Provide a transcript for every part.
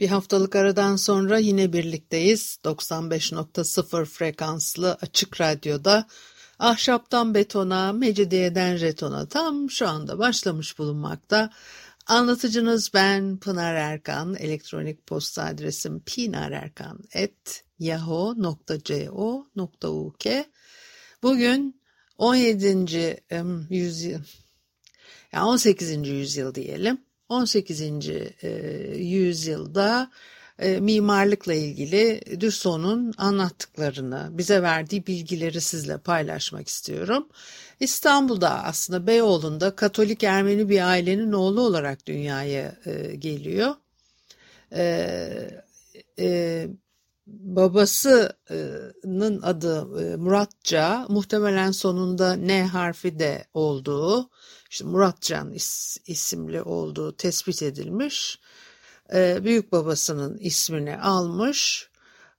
Bir haftalık aradan sonra yine birlikteyiz. 95.0 frekanslı açık radyoda ahşaptan betona, mecidiyeden jetona tam şu anda başlamış bulunmakta. Anlatıcınız ben Pınar Erkan. Elektronik posta adresim pinarerkan.yahoo.co.uk Bugün 17. yüzyıl, yani 18. yüzyıl diyelim 18. E, yüzyılda e, mimarlıkla ilgili Düsson'un anlattıklarını, bize verdiği bilgileri sizle paylaşmak istiyorum. İstanbul'da aslında Beyoğlu'nda Katolik Ermeni bir ailenin oğlu olarak dünyaya e, geliyor. Babasının adı Muratça, muhtemelen sonunda N harfi de olduğu işte Muratcan is, isimli olduğu tespit edilmiş. E, büyük babasının ismini almış.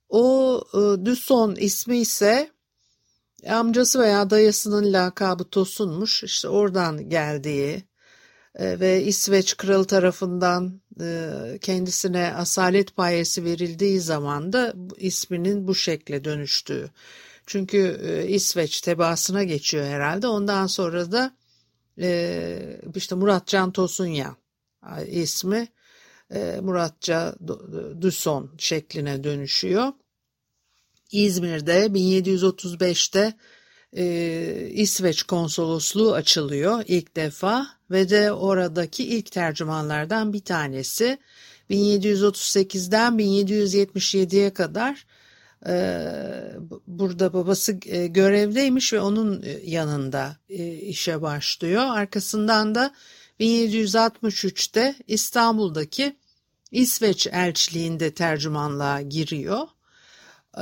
O e, Düson ismi ise amcası veya dayısının lakabı Tosun'muş. İşte oradan geldiği e, ve İsveç kralı tarafından e, kendisine asalet payesi verildiği zaman da isminin bu şekle dönüştüğü. Çünkü e, İsveç tebaasına geçiyor herhalde. Ondan sonra da e, işte Muratcan Tosunya ismi Muratca Duson şekline dönüşüyor. İzmir'de 1735'te e, İsveç konsolosluğu açılıyor ilk defa ve de oradaki ilk tercümanlardan bir tanesi 1738'den 1777'ye kadar ee, burada babası e, görevdeymiş ve onun e, yanında e, işe başlıyor. Arkasından da 1763'te İstanbul'daki İsveç elçiliğinde tercümanlığa giriyor. Ee,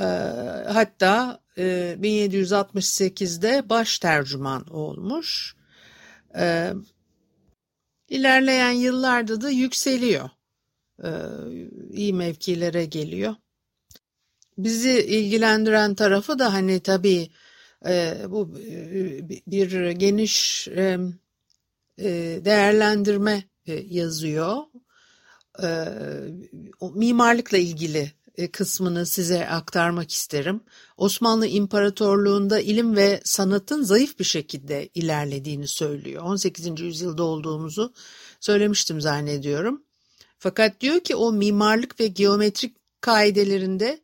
hatta 1768'de baş tercüman olmuş. Ee, ilerleyen yıllarda da yükseliyor. İyi mevkilere geliyor bizi ilgilendiren tarafı da hani tabii e, bu e, bir geniş e, e, değerlendirme e, yazıyor. E, mimarlıkla ilgili e, kısmını size aktarmak isterim. Osmanlı İmparatorluğu'nda ilim ve sanatın zayıf bir şekilde ilerlediğini söylüyor. 18. yüzyılda olduğumuzu söylemiştim zannediyorum. Fakat diyor ki o mimarlık ve geometrik kaidelerinde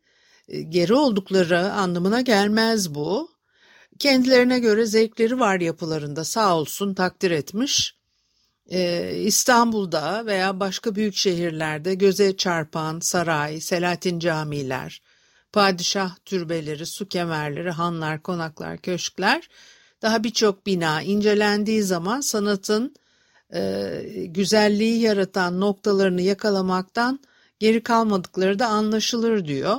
e, geri oldukları anlamına gelmez bu. Kendilerine göre zevkleri var yapılarında sağ olsun takdir etmiş. Ee, İstanbul'da veya başka büyük şehirlerde göze çarpan saray, Selahattin camiler, padişah türbeleri, su kemerleri, hanlar, konaklar, köşkler, daha birçok bina incelendiği zaman sanatın e, güzelliği yaratan noktalarını yakalamaktan geri kalmadıkları da anlaşılır diyor.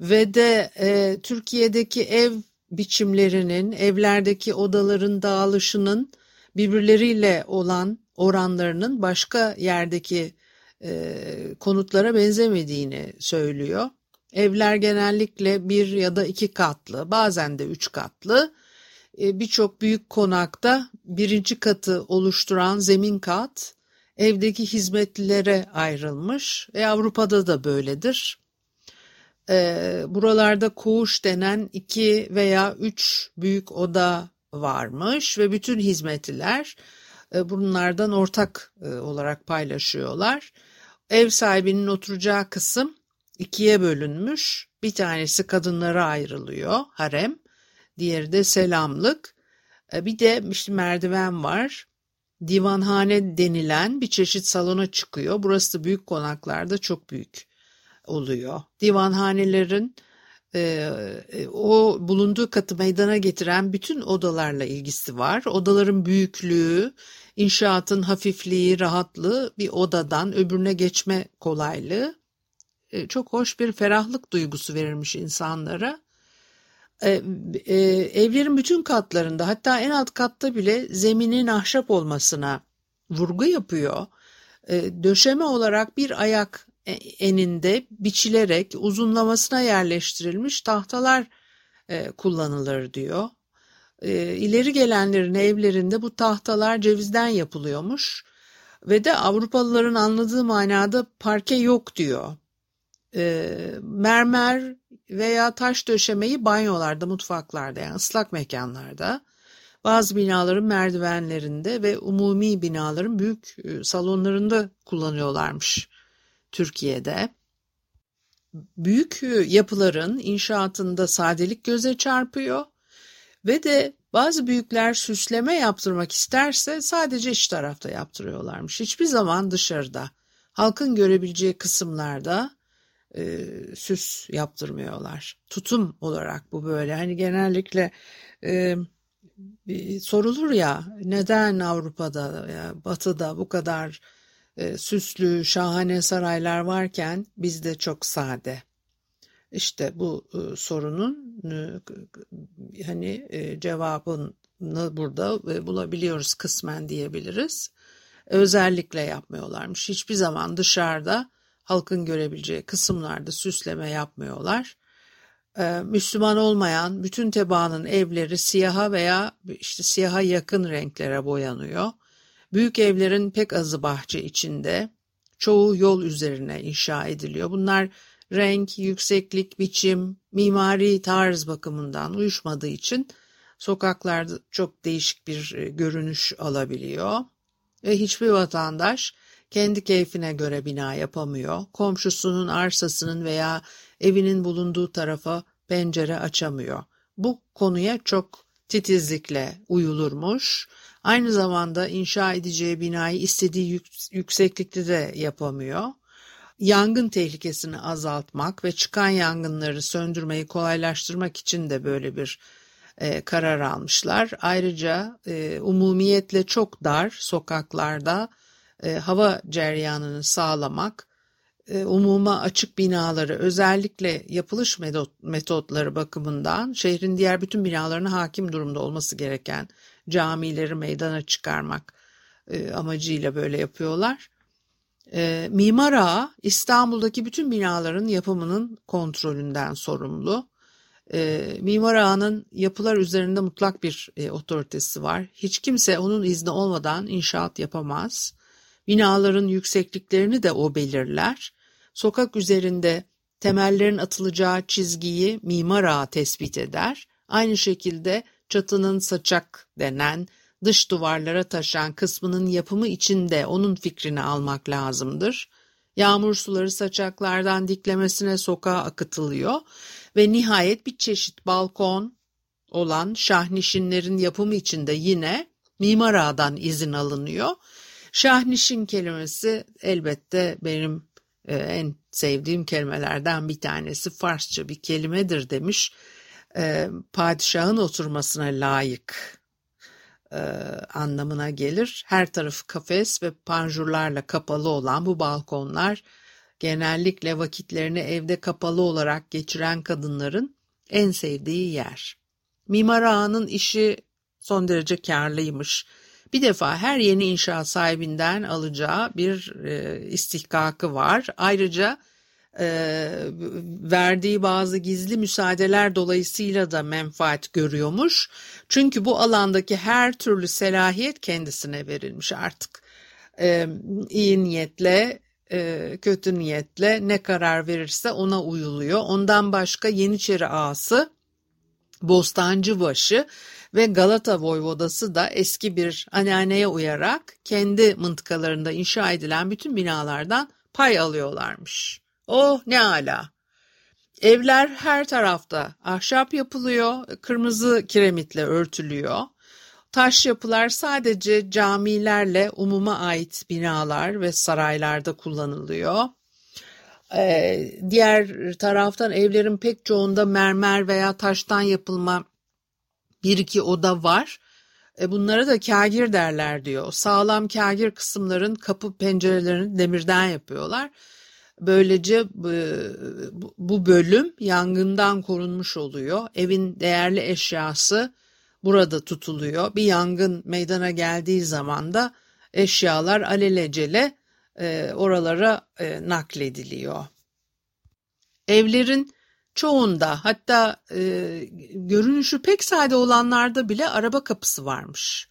Ve de e, Türkiye'deki ev biçimlerinin, evlerdeki odaların dağılışının birbirleriyle olan oranlarının başka yerdeki e, konutlara benzemediğini söylüyor. Evler genellikle bir ya da iki katlı, bazen de üç katlı. E, Birçok büyük konakta birinci katı oluşturan zemin kat evdeki hizmetlilere ayrılmış. E, Avrupa'da da böyledir e, buralarda koğuş denen iki veya üç büyük oda varmış ve bütün hizmetliler bunlardan ortak e, olarak paylaşıyorlar. Ev sahibinin oturacağı kısım ikiye bölünmüş. Bir tanesi kadınlara ayrılıyor, harem. Diğeri de selamlık. E, bir de işte merdiven var. Divanhane denilen bir çeşit salona çıkıyor. Burası da büyük konaklarda çok büyük oluyor. Divanhanelerin e, e, o bulunduğu katı meydana getiren bütün odalarla ilgisi var. Odaların büyüklüğü, inşaatın hafifliği, rahatlığı bir odadan öbürüne geçme kolaylığı e, çok hoş bir ferahlık duygusu verirmiş insanlara. E, e, evlerin bütün katlarında hatta en alt katta bile zeminin ahşap olmasına vurgu yapıyor. Döşeme olarak bir ayak eninde biçilerek uzunlamasına yerleştirilmiş tahtalar kullanılır diyor. E, ileri gelenlerin evlerinde bu tahtalar cevizden yapılıyormuş ve de Avrupalıların anladığı manada parke yok diyor. E, mermer veya taş döşemeyi banyolarda, mutfaklarda yani ıslak mekanlarda, bazı binaların merdivenlerinde ve umumi binaların büyük e, salonlarında kullanıyorlarmış Türkiye'de. Büyük e, yapıların inşaatında sadelik göze çarpıyor ve de bazı büyükler süsleme yaptırmak isterse sadece iç tarafta yaptırıyorlarmış. Hiçbir zaman dışarıda, halkın görebileceği kısımlarda e, süs yaptırmıyorlar. Tutum olarak bu böyle. Hani genellikle e, sorulur ya neden Avrupa'da ya Batı'da bu kadar e, süslü şahane saraylar varken bizde çok sade. İşte bu e, sorunun hani e, cevabını burada e, bulabiliyoruz kısmen diyebiliriz. Özellikle yapmıyorlarmış. Hiçbir zaman dışarıda halkın görebileceği kısımlarda süsleme yapmıyorlar. Ee, Müslüman olmayan bütün tebaanın evleri siyaha veya işte siyaha yakın renklere boyanıyor. Büyük evlerin pek azı bahçe içinde, çoğu yol üzerine inşa ediliyor. Bunlar renk, yükseklik, biçim, mimari tarz bakımından uyuşmadığı için sokaklarda çok değişik bir e, görünüş alabiliyor. Ve hiçbir vatandaş kendi keyfine göre bina yapamıyor. Komşusunun arsasının veya evinin bulunduğu tarafa pencere açamıyor. Bu konuya çok titizlikle uyulurmuş. Aynı zamanda inşa edeceği binayı istediği yük yükseklikte de yapamıyor. Yangın tehlikesini azaltmak ve çıkan yangınları söndürmeyi kolaylaştırmak için de böyle bir e, karar almışlar. Ayrıca e, umumiyetle çok dar sokaklarda e, hava ceryanını sağlamak, e, umuma açık binaları özellikle yapılış metotları bakımından şehrin diğer bütün binalarına hakim durumda olması gereken camileri meydana çıkarmak e, amacıyla böyle yapıyorlar. E, Mimar Ağa İstanbul'daki bütün binaların yapımının kontrolünden sorumlu. E, Mimar Ağa'nın yapılar üzerinde mutlak bir e, otoritesi var. Hiç kimse onun izni olmadan inşaat yapamaz. Binaların yüksekliklerini de o belirler. Sokak üzerinde temellerin atılacağı çizgiyi mimar ağa tespit eder. Aynı şekilde çatının saçak denen dış duvarlara taşan kısmının yapımı için de onun fikrini almak lazımdır. Yağmur suları saçaklardan diklemesine sokağa akıtılıyor ve nihayet bir çeşit balkon olan şahnişinlerin yapımı için de yine mimar ağadan izin alınıyor Şahnişin kelimesi elbette benim e, en sevdiğim kelimelerden bir tanesi Farsça bir kelimedir demiş. E, padişahın oturmasına layık e, anlamına gelir. Her tarafı kafes ve panjurlarla kapalı olan bu balkonlar genellikle vakitlerini evde kapalı olarak geçiren kadınların en sevdiği yer. Mimar ağanın işi son derece karlıymış. Bir defa her yeni inşaat sahibinden alacağı bir e, istihkakı var. Ayrıca e, verdiği bazı gizli müsaadeler dolayısıyla da menfaat görüyormuş. Çünkü bu alandaki her türlü selahiyet kendisine verilmiş artık. E, iyi niyetle e, kötü niyetle ne karar verirse ona uyuluyor. Ondan başka Yeniçeri ağası Bostancıbaşı ve Galata Voyvodası da eski bir anneanneye uyarak kendi mıntıkalarında inşa edilen bütün binalardan pay alıyorlarmış. Oh ne ala! Evler her tarafta ahşap yapılıyor, kırmızı kiremitle örtülüyor. Taş yapılar sadece camilerle umuma ait binalar ve saraylarda kullanılıyor. Ee, diğer taraftan evlerin pek çoğunda mermer veya taştan yapılma bir iki oda var. E bunlara da kagir derler diyor. Sağlam kagir kısımların kapı pencerelerini demirden yapıyorlar. Böylece bu bölüm yangından korunmuş oluyor. Evin değerli eşyası burada tutuluyor. Bir yangın meydana geldiği zaman da eşyalar alelacele oralara naklediliyor. Evlerin çoğunda hatta görünüşü pek sade olanlarda bile araba kapısı varmış.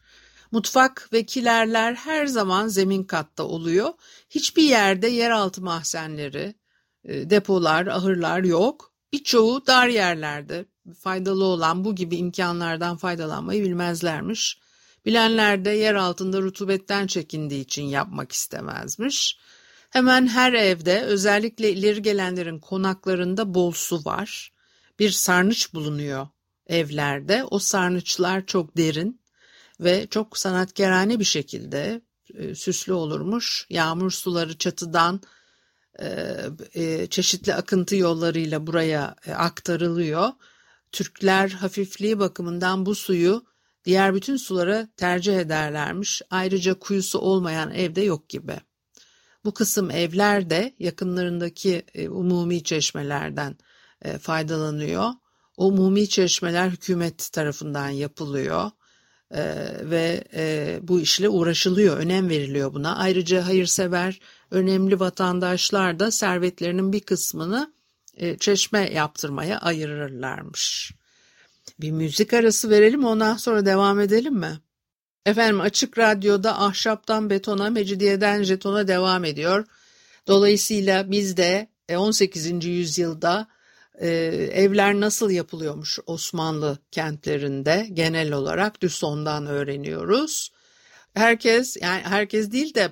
Mutfak ve kilerler her zaman zemin katta oluyor. Hiçbir yerde yeraltı mahzenleri, e, depolar, ahırlar yok. Birçoğu dar yerlerde faydalı olan bu gibi imkanlardan faydalanmayı bilmezlermiş. Bilenler de yer altında rutubetten çekindiği için yapmak istemezmiş. Hemen her evde özellikle ileri gelenlerin konaklarında bol su var. Bir sarnıç bulunuyor evlerde. O sarnıçlar çok derin ve çok sanatkarane bir şekilde e, süslü olurmuş. Yağmur suları çatıdan e, e, çeşitli akıntı yollarıyla buraya e, aktarılıyor. Türkler hafifliği bakımından bu suyu diğer bütün sulara tercih ederlermiş. Ayrıca kuyusu olmayan evde yok gibi. Bu kısım evler de yakınlarındaki e, umumi çeşmelerden e, faydalanıyor. O umumi çeşmeler hükümet tarafından yapılıyor e, ve e, bu işle uğraşılıyor, önem veriliyor buna. Ayrıca hayırsever, önemli vatandaşlar da servetlerinin bir kısmını e, çeşme yaptırmaya ayırırlarmış. Bir müzik arası verelim ondan sonra devam edelim mi? Efendim Açık Radyo'da ahşaptan betona, mecidiyeden jetona devam ediyor. Dolayısıyla biz de 18. E, yüzyılda e, evler nasıl yapılıyormuş Osmanlı kentlerinde genel olarak Düsson'dan öğreniyoruz. Herkes yani herkes değil de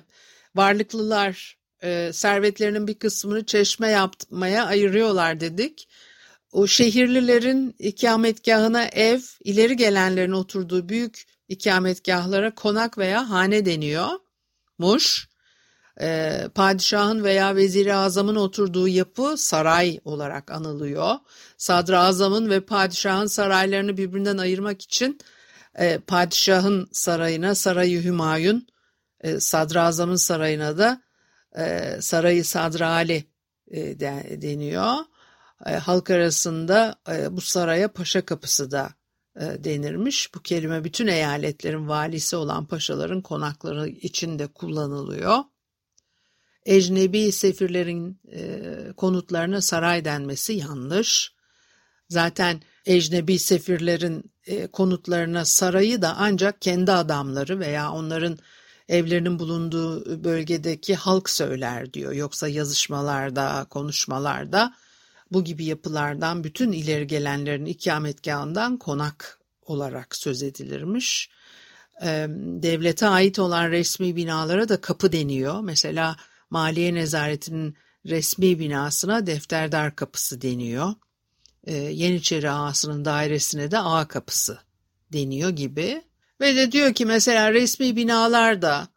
varlıklılar e, servetlerinin bir kısmını çeşme yapmaya ayırıyorlar dedik. O şehirlilerin ikametgahına ev, ileri gelenlerin oturduğu büyük ikametgahlara konak veya hane deniyor. E, padişahın veya veziri azamın oturduğu yapı saray olarak anılıyor. Sadrazamın ve padişahın saraylarını birbirinden ayırmak için e, padişahın sarayına sarayı Hümayun, e, sadrazamın sarayına da e, sarayı Sadrali e, de, deniyor. E, halk arasında e, bu saraya paşa kapısı da e, denirmiş. Bu kelime bütün eyaletlerin valisi olan paşaların konakları için de kullanılıyor. Ecnebi sefirlerin e, konutlarına saray denmesi yanlış. Zaten ecnebi sefirlerin e, konutlarına sarayı da ancak kendi adamları veya onların evlerinin bulunduğu bölgedeki halk söyler diyor. Yoksa yazışmalarda, konuşmalarda bu gibi yapılardan bütün ileri gelenlerin ikametgahından konak olarak söz edilirmiş. Devlete ait olan resmi binalara da kapı deniyor. Mesela Maliye Nezaretinin resmi binasına defterdar kapısı deniyor. Yeniçeri Ağası'nın dairesine de ağ kapısı deniyor gibi. Ve de diyor ki mesela resmi binalarda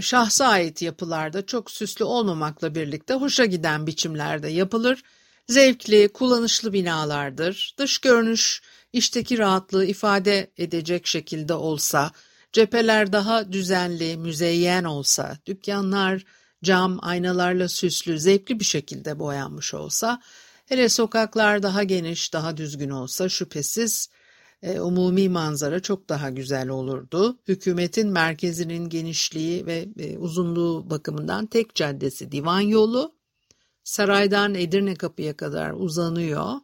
şahsa ait yapılarda çok süslü olmamakla birlikte hoşa giden biçimlerde yapılır Zevkli, kullanışlı binalardır. Dış görünüş işteki rahatlığı ifade edecek şekilde olsa, cepheler daha düzenli, müzeyyen olsa, dükkanlar cam, aynalarla süslü, zevkli bir şekilde boyanmış olsa, hele sokaklar daha geniş, daha düzgün olsa şüphesiz e, umumi manzara çok daha güzel olurdu. Hükümetin merkezinin genişliği ve e, uzunluğu bakımından tek caddesi divan yolu, saraydan Edirne kapıya kadar uzanıyor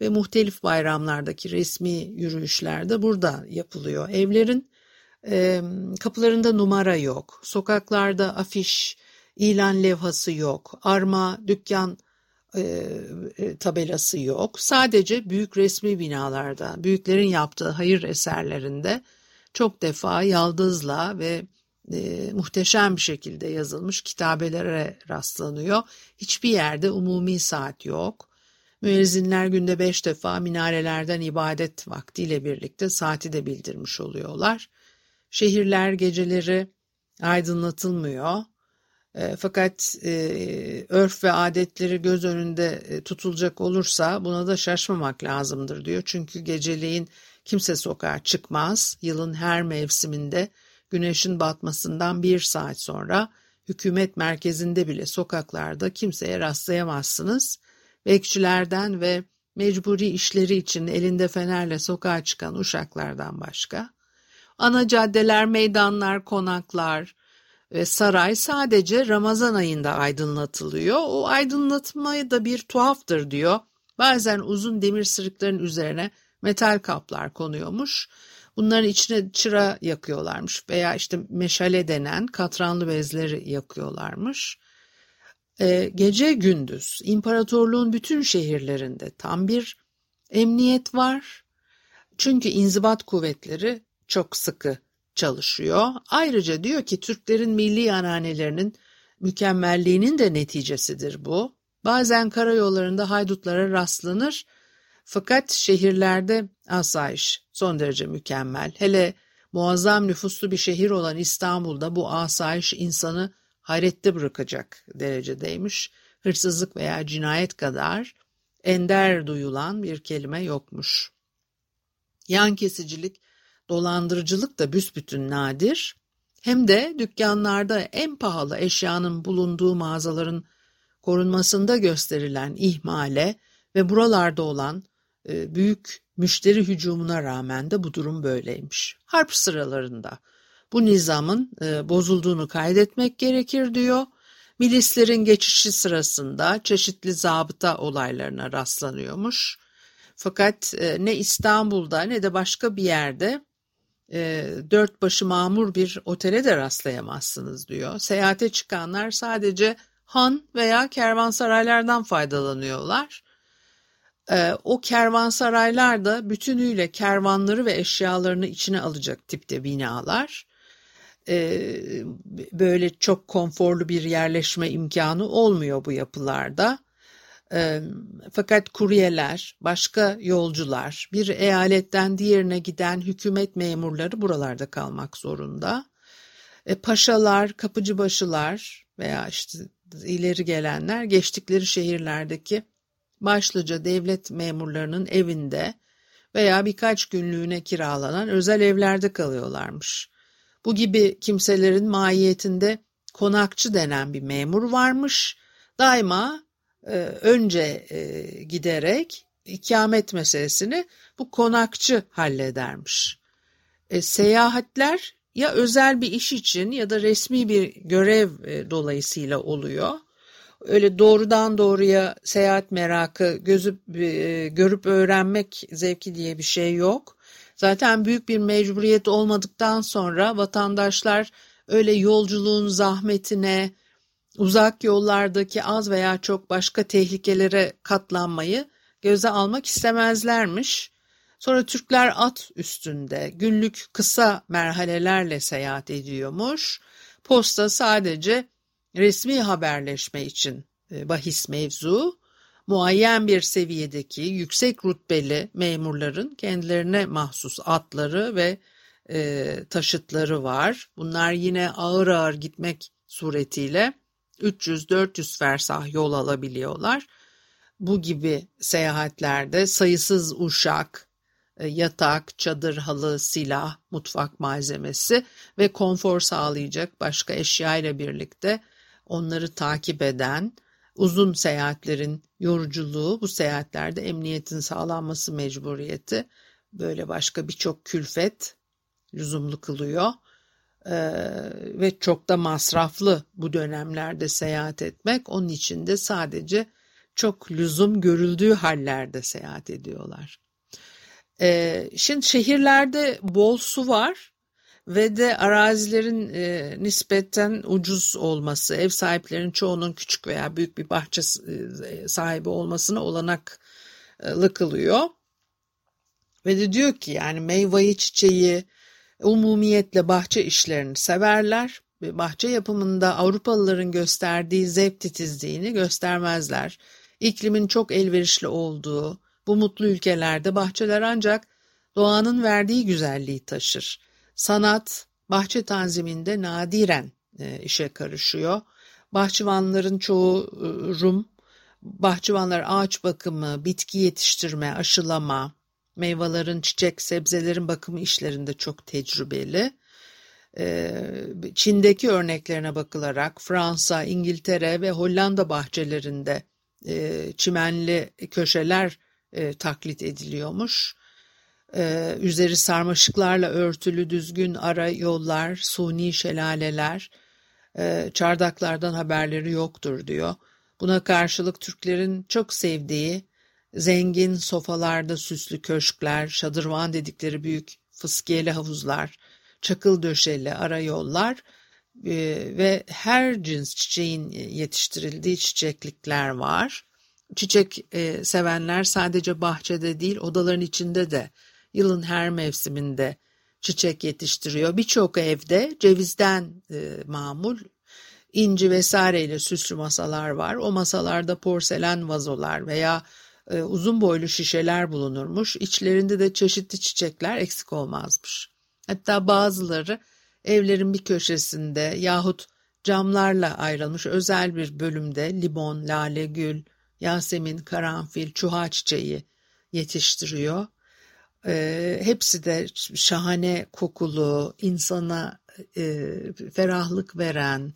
ve muhtelif bayramlardaki resmi yürüyüşler de burada yapılıyor. Evlerin e, kapılarında numara yok, sokaklarda afiş, ilan levhası yok, arma, dükkan e, e, tabelası yok. Sadece büyük resmi binalarda, büyüklerin yaptığı hayır eserlerinde çok defa yaldızla ve e, muhteşem bir şekilde yazılmış kitabelere rastlanıyor. Hiçbir yerde umumi saat yok. Müezzinler günde beş defa minarelerden ibadet vaktiyle birlikte saati de bildirmiş oluyorlar. Şehirler geceleri aydınlatılmıyor. E, fakat e, örf ve adetleri göz önünde e, tutulacak olursa buna da şaşmamak lazımdır diyor. Çünkü geceleyin kimse sokağa çıkmaz. Yılın her mevsiminde güneşin batmasından bir saat sonra hükümet merkezinde bile sokaklarda kimseye rastlayamazsınız. Bekçilerden ve mecburi işleri için elinde fenerle sokağa çıkan uşaklardan başka. Ana caddeler, meydanlar, konaklar ve saray sadece Ramazan ayında aydınlatılıyor. O aydınlatmayı da bir tuhaftır diyor. Bazen uzun demir sırıkların üzerine metal kaplar konuyormuş. Bunların içine çıra yakıyorlarmış veya işte meşale denen katranlı bezleri yakıyorlarmış. Ee, gece gündüz imparatorluğun bütün şehirlerinde tam bir emniyet var. Çünkü inzibat kuvvetleri çok sıkı çalışıyor. Ayrıca diyor ki Türklerin milli ananelerinin mükemmelliğinin de neticesidir bu. Bazen karayollarında haydutlara rastlanır fakat şehirlerde asayiş son derece mükemmel. Hele muazzam nüfuslu bir şehir olan İstanbul'da bu asayiş insanı hayrette bırakacak derecedeymiş. Hırsızlık veya cinayet kadar ender duyulan bir kelime yokmuş. Yan kesicilik, dolandırıcılık da büsbütün nadir. Hem de dükkanlarda en pahalı eşyanın bulunduğu mağazaların korunmasında gösterilen ihmale ve buralarda olan e, büyük müşteri hücumuna rağmen de bu durum böyleymiş. Harp sıralarında bu nizamın e, bozulduğunu kaydetmek gerekir diyor. Milislerin geçişi sırasında çeşitli zabıta olaylarına rastlanıyormuş. Fakat e, ne İstanbul'da ne de başka bir yerde dört başı mamur bir otele de rastlayamazsınız diyor. Seyahate çıkanlar sadece han veya kervansaraylardan faydalanıyorlar. Ee, o kervansaraylar da bütünüyle kervanları ve eşyalarını içine alacak tipte binalar. Ee, böyle çok konforlu bir yerleşme imkanı olmuyor bu yapılarda. Ee, fakat kuryeler, başka yolcular, bir eyaletten diğerine giden hükümet memurları buralarda kalmak zorunda. paşalar, kapıcıbaşılar veya işte ileri gelenler geçtikleri şehirlerdeki başlıca devlet memurlarının evinde veya birkaç günlüğüne kiralanan özel evlerde kalıyorlarmış. Bu gibi kimselerin mahiyetinde konakçı denen bir memur varmış. Daima e, önce e, giderek ikamet meselesini bu konakçı halledermiş. E, seyahatler ya özel bir iş için ya da resmi bir görev e, dolayısıyla oluyor öyle doğrudan doğruya seyahat merakı, gözüp e, görüp öğrenmek zevki diye bir şey yok. Zaten büyük bir mecburiyet olmadıktan sonra vatandaşlar öyle yolculuğun zahmetine, uzak yollardaki az veya çok başka tehlikelere katlanmayı göze almak istemezlermiş. Sonra Türkler at üstünde günlük kısa merhalelerle seyahat ediyormuş. Posta sadece resmi haberleşme için e, bahis mevzu, muayyen bir seviyedeki yüksek rütbeli memurların kendilerine mahsus atları ve e, taşıtları var. Bunlar yine ağır ağır gitmek suretiyle 300-400 fersah yol alabiliyorlar. Bu gibi seyahatlerde sayısız uşak, e, yatak, çadır, halı, silah, mutfak malzemesi ve konfor sağlayacak başka eşya ile birlikte onları takip eden, uzun seyahatlerin yoruculuğu, bu seyahatlerde emniyetin sağlanması mecburiyeti böyle başka birçok külfet lüzumlu kılıyor. Ee, ve çok da masraflı bu dönemlerde seyahat etmek. Onun için de sadece çok lüzum görüldüğü hallerde seyahat ediyorlar. Ee, şimdi şehirlerde bol su var ve de arazilerin e, nispeten ucuz olması, ev sahiplerinin çoğunun küçük veya büyük bir bahçe e, sahibi olmasına olanaklı kılıyor. Ve de diyor ki yani meyveyi, çiçeği, umumiyetle bahçe işlerini severler. Bahçe yapımında Avrupalıların gösterdiği zevk titizliğini göstermezler. İklimin çok elverişli olduğu bu mutlu ülkelerde bahçeler ancak doğanın verdiği güzelliği taşır. Sanat, bahçe tanziminde nadiren e, işe karışıyor. Bahçıvanların çoğu e, Rum. Bahçıvanlar ağaç bakımı, bitki yetiştirme, aşılama, meyvelerin, çiçek, sebzelerin bakımı işlerinde çok tecrübeli. Çin'deki örneklerine bakılarak Fransa, İngiltere ve Hollanda bahçelerinde çimenli köşeler taklit ediliyormuş. Üzeri sarmaşıklarla örtülü düzgün ara yollar, suni şelaleler, çardaklardan haberleri yoktur diyor. Buna karşılık Türklerin çok sevdiği zengin sofalarda süslü köşkler, şadırvan dedikleri büyük fıskiyeli havuzlar, çakıl döşeli ara yollar e, ve her cins çiçeğin yetiştirildiği çiçeklikler var. Çiçek e, sevenler sadece bahçede değil odaların içinde de yılın her mevsiminde çiçek yetiştiriyor. Birçok evde cevizden e, mamul inci vesaireyle süslü masalar var. O masalarda porselen vazolar veya e, uzun boylu şişeler bulunurmuş. İçlerinde de çeşitli çiçekler eksik olmazmış. Hatta bazıları evlerin bir köşesinde yahut camlarla ayrılmış özel bir bölümde limon, lale, gül, yasemin, karanfil, çuha çiçeği yetiştiriyor. E, hepsi de şahane kokulu, insana e, ferahlık veren,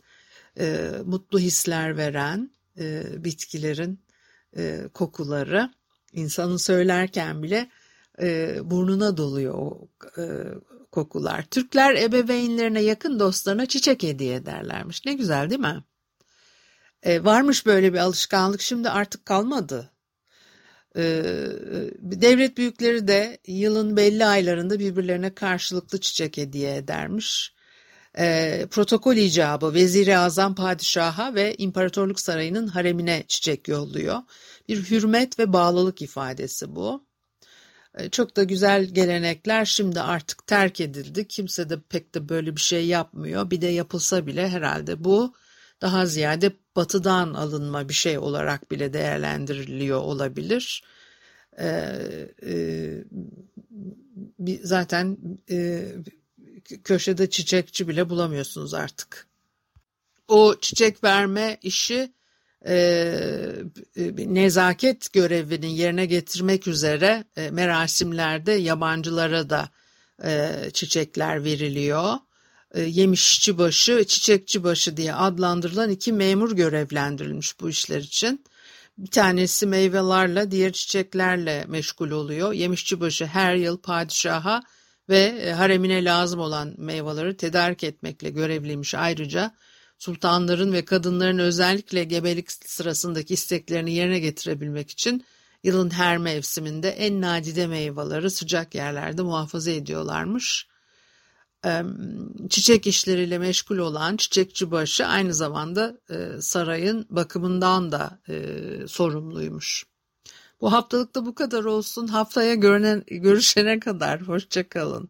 e, mutlu hisler veren e, bitkilerin e, kokuları insanın söylerken bile e, burnuna doluyor o e, kokular. Türkler ebeveynlerine yakın dostlarına çiçek hediye ederlermiş. Ne güzel değil mi? E, varmış böyle bir alışkanlık şimdi artık kalmadı. E, devlet büyükleri de yılın belli aylarında birbirlerine karşılıklı çiçek hediye edermiş e, protokol icabı Veziri Azam Padişaha ve İmparatorluk Sarayı'nın haremine çiçek yolluyor. Bir hürmet ve bağlılık ifadesi bu. E, çok da güzel gelenekler şimdi artık terk edildi. Kimse de pek de böyle bir şey yapmıyor. Bir de yapılsa bile herhalde bu daha ziyade batıdan alınma bir şey olarak bile değerlendiriliyor olabilir. Ee, e, zaten e, köşede çiçekçi bile bulamıyorsunuz artık. O çiçek verme işi e, e, nezaket görevini yerine getirmek üzere e, merasimlerde yabancılara da e, çiçekler veriliyor. E, yemişçi başı, çiçekçi başı diye adlandırılan iki memur görevlendirilmiş bu işler için. Bir tanesi meyvelerle, diğer çiçeklerle meşgul oluyor. Yemişçi başı her yıl padişaha ve e, haremine lazım olan meyveleri tedarik etmekle görevliymiş. Ayrıca sultanların ve kadınların özellikle gebelik sırasındaki isteklerini yerine getirebilmek için yılın her mevsiminde en nadide meyveleri sıcak yerlerde muhafaza ediyorlarmış. Çiçek işleriyle meşgul olan çiçekçi başı aynı zamanda e, sarayın bakımından da e, sorumluymuş. Bu haftalıkta bu kadar olsun. Haftaya görünen, görüşene kadar hoşçakalın.